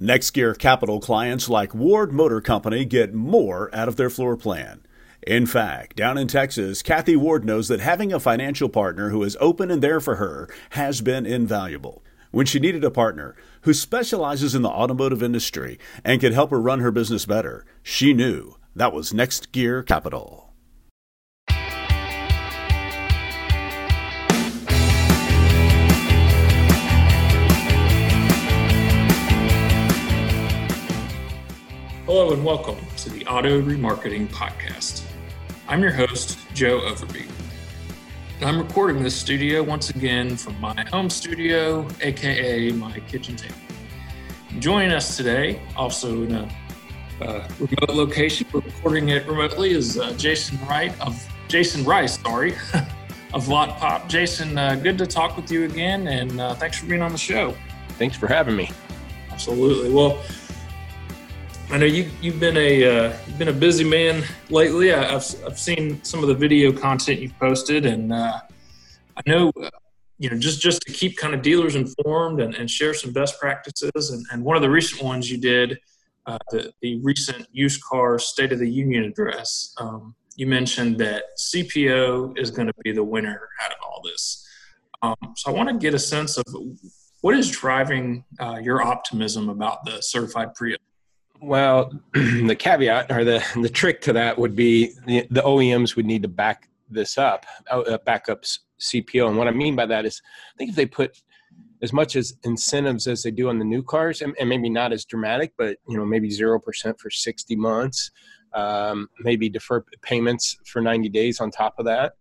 Next Gear Capital clients like Ward Motor Company get more out of their floor plan. In fact, down in Texas, Kathy Ward knows that having a financial partner who is open and there for her has been invaluable. When she needed a partner who specializes in the automotive industry and could help her run her business better, she knew that was Next Gear Capital. Hello and welcome to the Auto Remarketing Podcast. I'm your host, Joe Overby. I'm recording this studio once again from my home studio, aka my kitchen table. Joining us today, also in a uh, remote location, we're recording it remotely, is uh, Jason Wright of Jason Rice, sorry, of Lot Pop. Jason, uh, good to talk with you again, and uh, thanks for being on the show. Thanks for having me. Absolutely. Well, I know you you've been a uh, you've been a busy man lately. I, have I've seen some of the video content you've posted, and uh, I know uh, you know just just to keep kind of dealers informed and, and share some best practices. And, and one of the recent ones you did, uh, the the recent used car State of the Union address. Um, you mentioned that CPO is going to be the winner out of all this. Um, so I want to get a sense of what is driving uh, your optimism about the certified pre well, the caveat or the the trick to that would be the, the OEMs would need to back this up, uh, back up CPO. And what I mean by that is, I think if they put as much as incentives as they do on the new cars, and, and maybe not as dramatic, but you know maybe zero percent for sixty months, um, maybe defer payments for ninety days on top of that,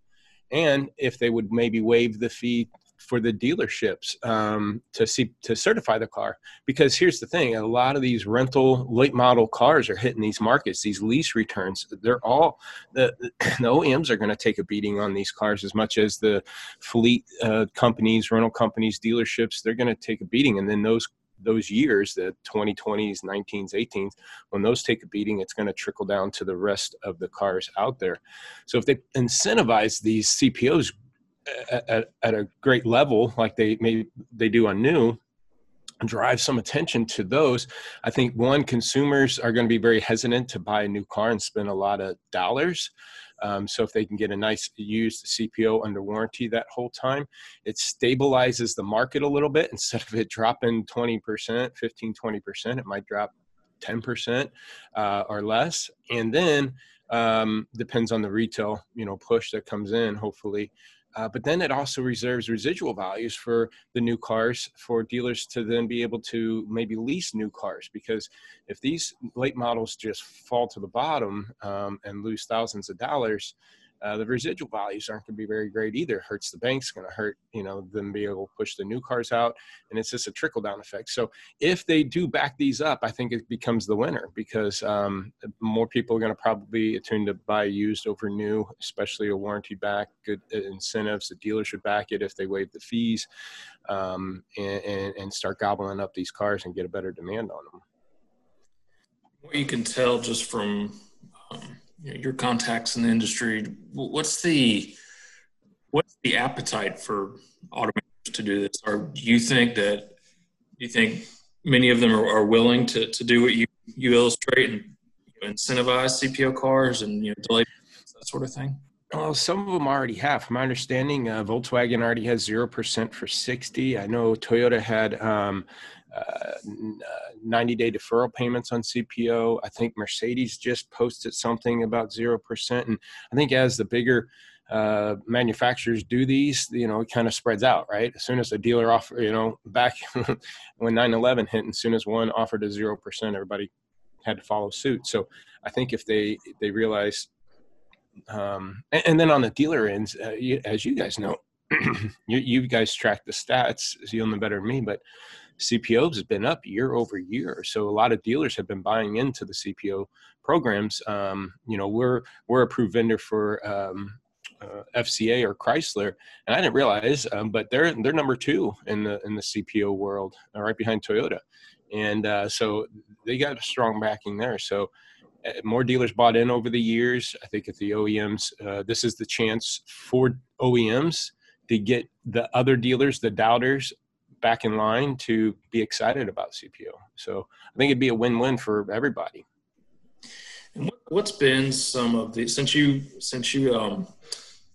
and if they would maybe waive the fee for the dealerships um, to see to certify the car. Because here's the thing a lot of these rental late model cars are hitting these markets these lease returns. They're all the, the oems are going to take a beating on these cars as much as the fleet uh, companies rental companies dealerships they're going to take a beating. And then those those years, the 2020s, 19s, 18s, when those take a beating, it's going to trickle down to the rest of the cars out there. So if they incentivize these CPOs at, at a great level like they may they do on new drive some attention to those. I think one consumers are going to be very hesitant to buy a new car and spend a lot of dollars. Um, so if they can get a nice used cpo under warranty that whole time it stabilizes the market a little bit. Instead of it dropping 20% 15 20% it might drop 10% uh, or less. And then um, depends on the retail you know push that comes in hopefully uh, but then it also reserves residual values for the new cars for dealers to then be able to maybe lease new cars. Because if these late models just fall to the bottom um, and lose thousands of dollars, uh, the residual values aren't going to be very great either. Hurts the banks, going to hurt you know them be able to push the new cars out, and it's just a trickle down effect. So if they do back these up, I think it becomes the winner because um, more people are going to probably attune to buy used over new, especially a warranty back. Good uh, incentives. The dealer should back it if they waive the fees, um, and, and, and start gobbling up these cars and get a better demand on them. What you can tell just from um your contacts in the industry, what's the what's the appetite for automakers to do this? Or do you think that do you think many of them are, are willing to, to do what you, you illustrate and incentivize CPO cars and you know delay that sort of thing? Well, some of them already have. From my understanding, uh, Volkswagen already has zero percent for sixty. I know Toyota had um, 90 day deferral payments on CPO. I think Mercedes just posted something about 0%. And I think as the bigger uh, manufacturers do these, you know, it kind of spreads out, right? As soon as a dealer offer, you know, back when 9 11 hit, as soon as one offered a 0%, everybody had to follow suit. So I think if they, they realize, um, and, and, then on the dealer ends, uh, you, as you guys know, you, you guys track the stats, you'll know better than me, but CPO has been up year over year. So a lot of dealers have been buying into the CPO programs. Um, you know, we're we're approved vendor for um, uh, FCA or Chrysler, and I didn't realize, um, but they're they're number two in the in the CPO world, uh, right behind Toyota, and uh, so they got a strong backing there. So uh, more dealers bought in over the years. I think at the OEMs, uh, this is the chance for OEMs to get the other dealers, the doubters, back in line to be excited about CPO. So I think it'd be a win-win for everybody. And what's been some of the since you since you um,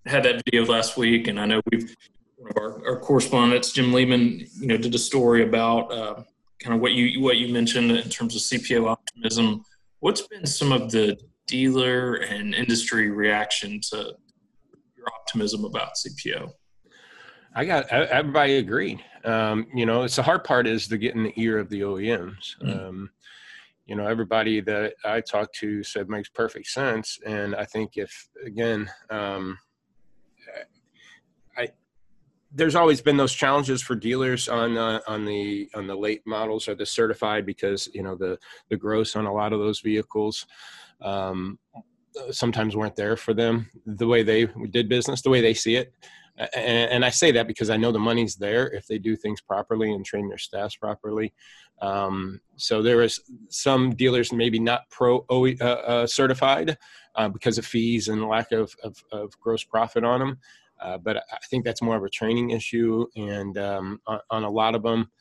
had that video last week, and I know we've one of our, our correspondents, Jim Lehman, you know, did a story about uh, kind of what you what you mentioned in terms of CPO optimism. What's been some of the dealer and industry reaction to your optimism about CPO? I got everybody agreed. Um, you know, it's the hard part is to get in the ear of the OEMs. Mm-hmm. Um, you know, everybody that I talked to said makes perfect sense, and I think if again, um, I there's always been those challenges for dealers on uh, on the on the late models or the certified because you know the the gross on a lot of those vehicles um, sometimes weren't there for them the way they did business the way they see it and, and, I say that because I know the money's there if they do things properly and train their staffs properly. Um, so there is some dealers maybe not pro uh, uh, certified uh, because of fees and lack of, of, of gross profit on them. Uh, but I think that's more of a training issue, and um, on, on, a lot of them,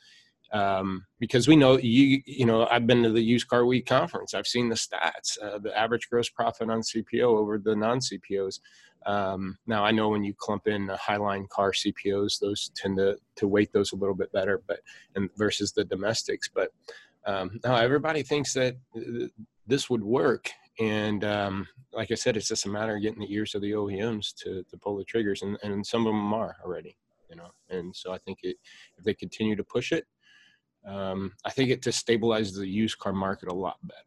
um, because we know you you know I've been to the used car week conference. I've seen the stats, uh, the average gross profit on CPO over the non CPOs. Um, now I know when you clump in the highline car CPOs, those tend to to weight those a little bit better, but and versus the domestics. But um, now everybody thinks that uh, this would work, and um, like I said, it's just a matter of getting the ears of the OEMs to to pull the triggers, and, and some of them are already, you know. And so I think it, if they continue to push it, um, I think it just stabilizes the used car market a lot better.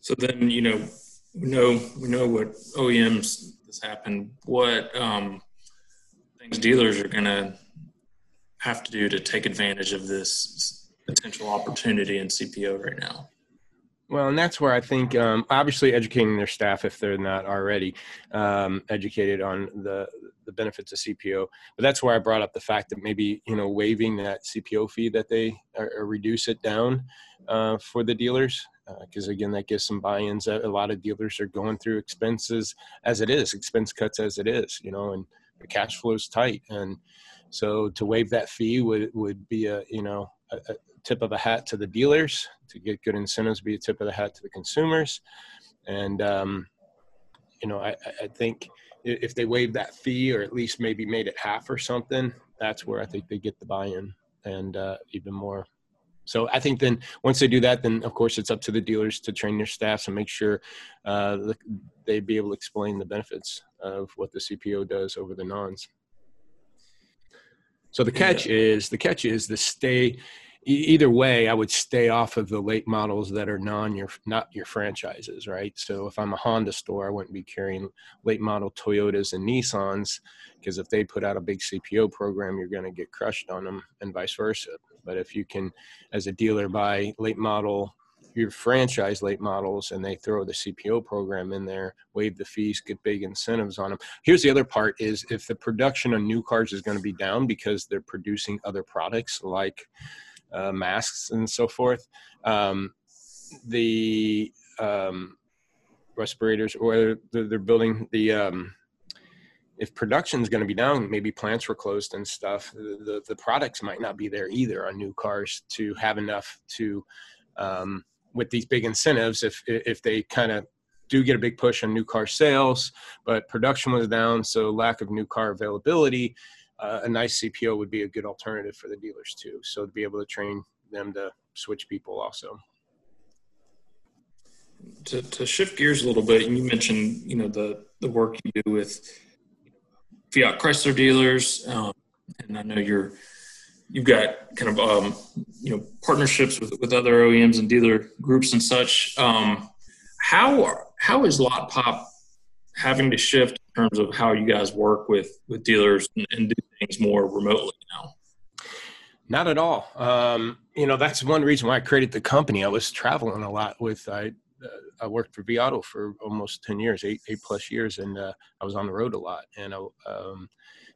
So then, you know, we know we know what OEMs has happened. What um, things dealers are going to have to do to take advantage of this potential opportunity in CPO right now? Well, and that's where I think um, obviously educating their staff if they're not already um, educated on the the benefits of CPO. But that's where I brought up the fact that maybe you know waiving that CPO fee that they or, or reduce it down uh, for the dealers because uh, again that gives some buy-ins a lot of dealers are going through expenses as it is expense cuts as it is you know and the cash flow is tight and so to waive that fee would would be a you know a, a tip of a hat to the dealers to get good incentives be a tip of the hat to the consumers and um, you know I, I think if they waive that fee or at least maybe made it half or something that's where i think they get the buy-in and uh, even more so I think then once they do that, then of course it's up to the dealers to train their staffs and make sure uh, they be able to explain the benefits of what the CPO does over the nons. So the catch yeah. is the catch is the stay. Either way, I would stay off of the late models that are non your not your franchises, right? So if I'm a Honda store, I wouldn't be carrying late model Toyotas and Nissans because if they put out a big CPO program, you're going to get crushed on them, and vice versa. But if you can, as a dealer, buy late model, your franchise late models, and they throw the CPO program in there, waive the fees, get big incentives on them. Here's the other part: is if the production on new cars is going to be down because they're producing other products like uh, masks and so forth, um, the um, respirators, or they're, they're building the um, if production is going to be down, maybe plants were closed and stuff. The, the products might not be there either on new cars to have enough to, um, with these big incentives. If if they kind of do get a big push on new car sales, but production was down, so lack of new car availability, uh, a nice CPO would be a good alternative for the dealers too. So to be able to train them to switch people also. To, to shift gears a little bit, and you mentioned you know the the work you do with Fiat Chrysler dealers, um, and I know you're you've got kind of um, you know partnerships with, with other OEMs and dealer groups and such. Um, how how is Lot Pop having to shift in terms of how you guys work with with dealers and, and do things more remotely now? Not at all. Um, you know, that's one reason why I created the company. I was traveling a lot with I I worked for vAuto for almost 10 years, eight, eight plus years. And uh, I was on the road a lot. And I, um,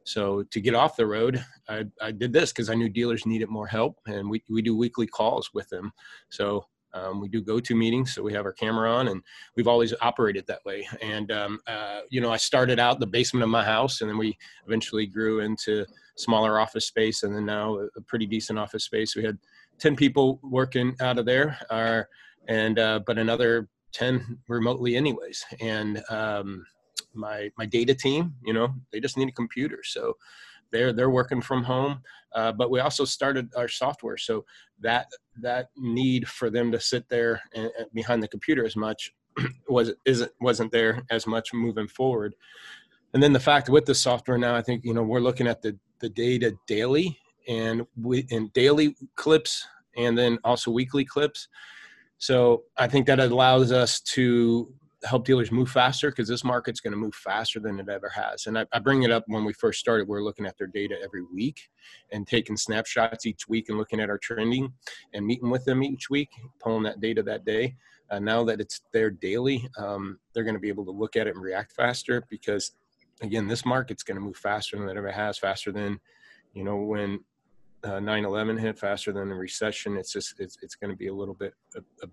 so to get off the road, I, I did this because I knew dealers needed more help. And we, we do weekly calls with them. So Um, we do go-to meetings, so we have our camera on, and we've always operated that way. And um, uh, you know, I started out the basement of my house, and then we eventually grew into smaller office space, and then now a pretty decent office space. We had ten people working out of there, our, and uh, but another ten remotely, anyways. And um, my my data team, you know, they just need a computer, so they're they're working from home. Uh, but we also started our software, so that that need for them to sit there and, and behind the computer as much was isn't wasn't there as much moving forward. And then the fact with the software now, I think you know we're looking at the the data daily and we in daily clips and then also weekly clips. So I think that allows us to help dealers move faster because this market's going to move faster than it ever has. And I, I, bring it up when we first started. We are looking at their data every week and taking snapshots each week and looking at our trending and meeting with them each week, pulling that data that day. Uh, now that it's there daily, um, they're going to be able to look at it and react faster because, again, this market's going to move faster than it ever has, faster than, you know, when uh, 9/11 hit, faster than the recession. It's just it's it's going to be a little bit a, a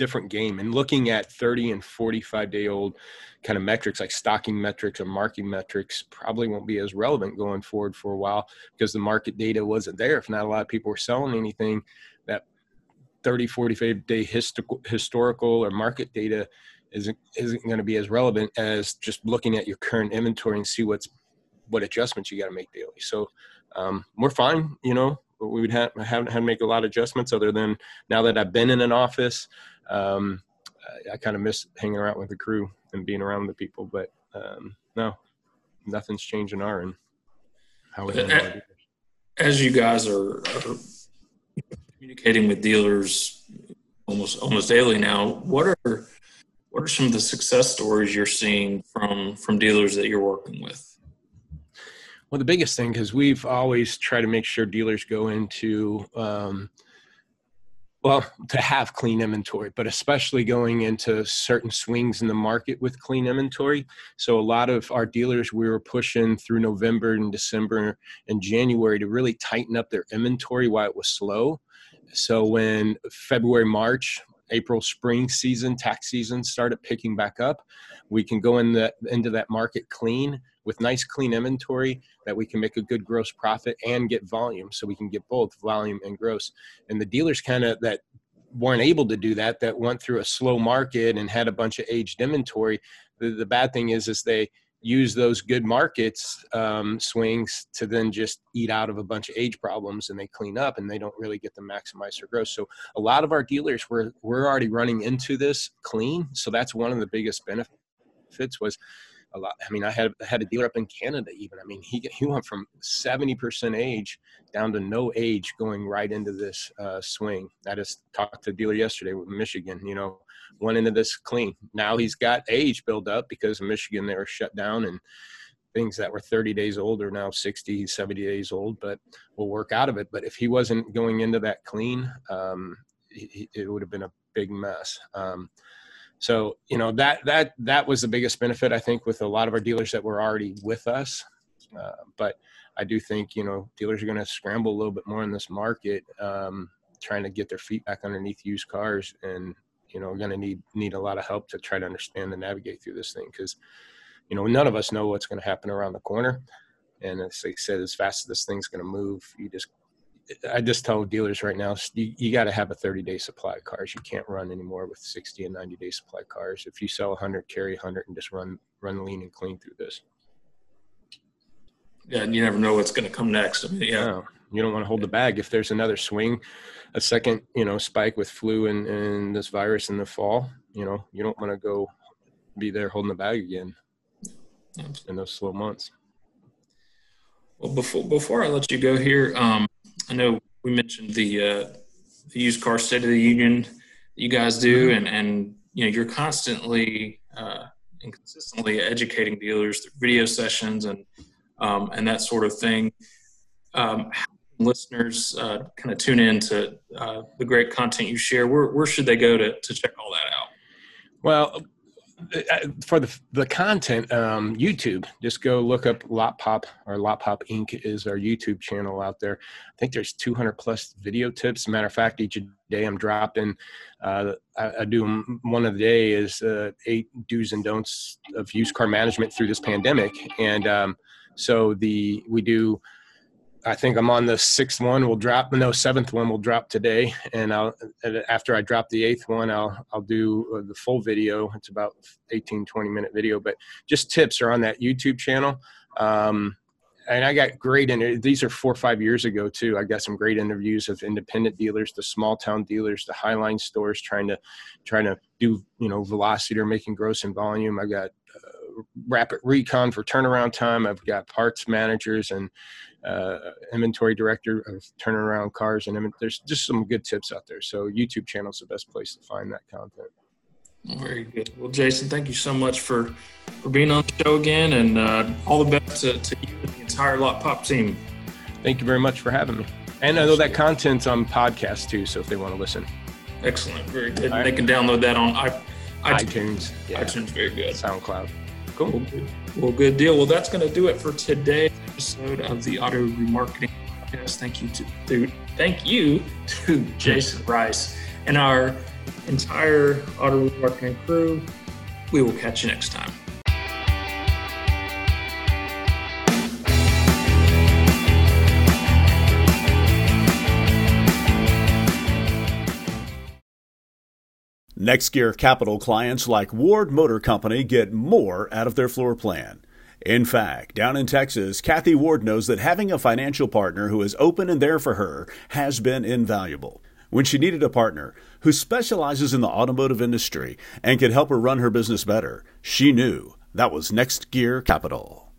different game. And looking at 30 and 45 day old kind of metrics like stocking metrics or marking metrics probably won't be as relevant going forward for a while because the market data wasn't there. If not a lot of people were selling anything that 30 45 day historical or market data isn't isn't going to be as relevant as just looking at your current inventory and see what's what adjustments you got to make daily. So um, we're fine you know we would have haven't had to make a lot of adjustments other than now that I've been in an office um, I, I kind of miss hanging around with the crew and being around the people. But um, no, nothing's changing our end. How we as you guys are, are communicating with dealers almost almost daily now, what are what are some of the success stories you're seeing from from dealers that you're working with? Well, the biggest thing because we've always tried to make sure dealers go into um, well to have clean inventory but especially going into certain swings in the market with clean inventory. So a lot of our dealers we were pushing through november and december and january to really tighten up their inventory while it was slow. So when february march april spring season tax season started picking back up. We can go in the, into that market clean with nice clean inventory that we can make a good gross profit and get volume so we can get both volume and gross. And the dealers kind of that weren't able to do that that went through a slow market and had a bunch of aged inventory the, the bad thing is is they use those good markets um, swings to then just eat out of a bunch of age problems and they clean up and they don't really get to maximize their growth. So a lot of our dealers were we're already running into this clean. So that's one of the biggest benefits was a lot. I mean, I had had a dealer up in Canada even. I mean, he he went from seventy percent age down to no age, going right into this uh, swing. I just talked to a dealer yesterday with Michigan. You know, went into this clean. Now he's got age build up because Michigan they were shut down and things that were 30 days old are now 60 70 days old but we'll work out of it but if he wasn't going into that clean um, he, it would have been a big mess um, so you know that that that was the biggest benefit I think with a lot of our dealers that were already with us. Uh, but I do think you know dealers are going to scramble a little bit more in this market, um, trying to get their feet back underneath used cars, and you know going to need need a lot of help to try to understand and navigate through this thing because you know none of us know what's going to happen around the corner. And as I said, as fast as this thing's going to move, you just I just tell dealers right now, you, you got to have a 30 day supply of cars. You can't run anymore with 60 and 90 day supply cars. If you sell 100, carry 100, and just run run lean and clean through this. Yeah, and you never know what's going to come next. I mean, yeah, no, you don't want to hold the bag. If there's another swing, a second, you know, spike with flu and, and this virus in the fall, you know, you don't want to go be there holding the bag again in those slow months. Well, before before I let you go here, um, I know we mentioned the, uh, the used car state of the union that you guys do, mm-hmm. and and you know you're constantly uh, and consistently educating dealers through video sessions and um, and that sort of thing. Um, listeners uh, kind of tune in to uh, the great content you share. Where where should they go to to check all that out? Well, for the the content, um, YouTube. Just go look up Lot Pop or Lot Pop Inc. is our YouTube channel out there. I think there's 200 plus video tips. matter of fact, each day I'm dropping. Uh, I, I, do one of the day is uh, eight do's and don'ts of used car management through this pandemic, and um, so the we do I think I'm on the sixth one. We'll drop no seventh one. We'll drop today, and I'll after I drop the eighth one, I'll I'll do uh, the full video. It's about 18, 20 minute video, but just tips are on that YouTube channel. Um, and I got great in these are four or five years ago too. I got some great interviews of independent dealers, the small town dealers, the highline stores trying to trying to do you know velocity or making gross in volume. I got uh, rapid recon for turnaround time. I've got parts managers and uh, inventory director of turning around cars, and there's just some good tips out there. So YouTube channel is the best place to find that content. Very good. Well, Jason, thank you so much for for being on the show again, and uh, all the best to, to you and the entire Lot Pop team. Thank you very much for having me. And I know that content's on podcast too, so if they want to listen. Excellent. Very good. Right. They can download that on iTunes. iTunes. Yeah. iTunes. Very good. SoundCloud. Cool. Well, good. well, good deal. Well, that's going to do it for today's episode of the Auto Remarketing Podcast. Thank you to, to thank you to Jason Rice and our entire Auto Remarketing crew. We will catch you next time. Next Gear Capital clients like Ward Motor Company get more out of their floor plan. In fact, down in Texas, Kathy Ward knows that having a financial partner who is open and there for her has been invaluable. When she needed a partner who specializes in the automotive industry and could help her run her business better, she knew that was Next Gear Capital.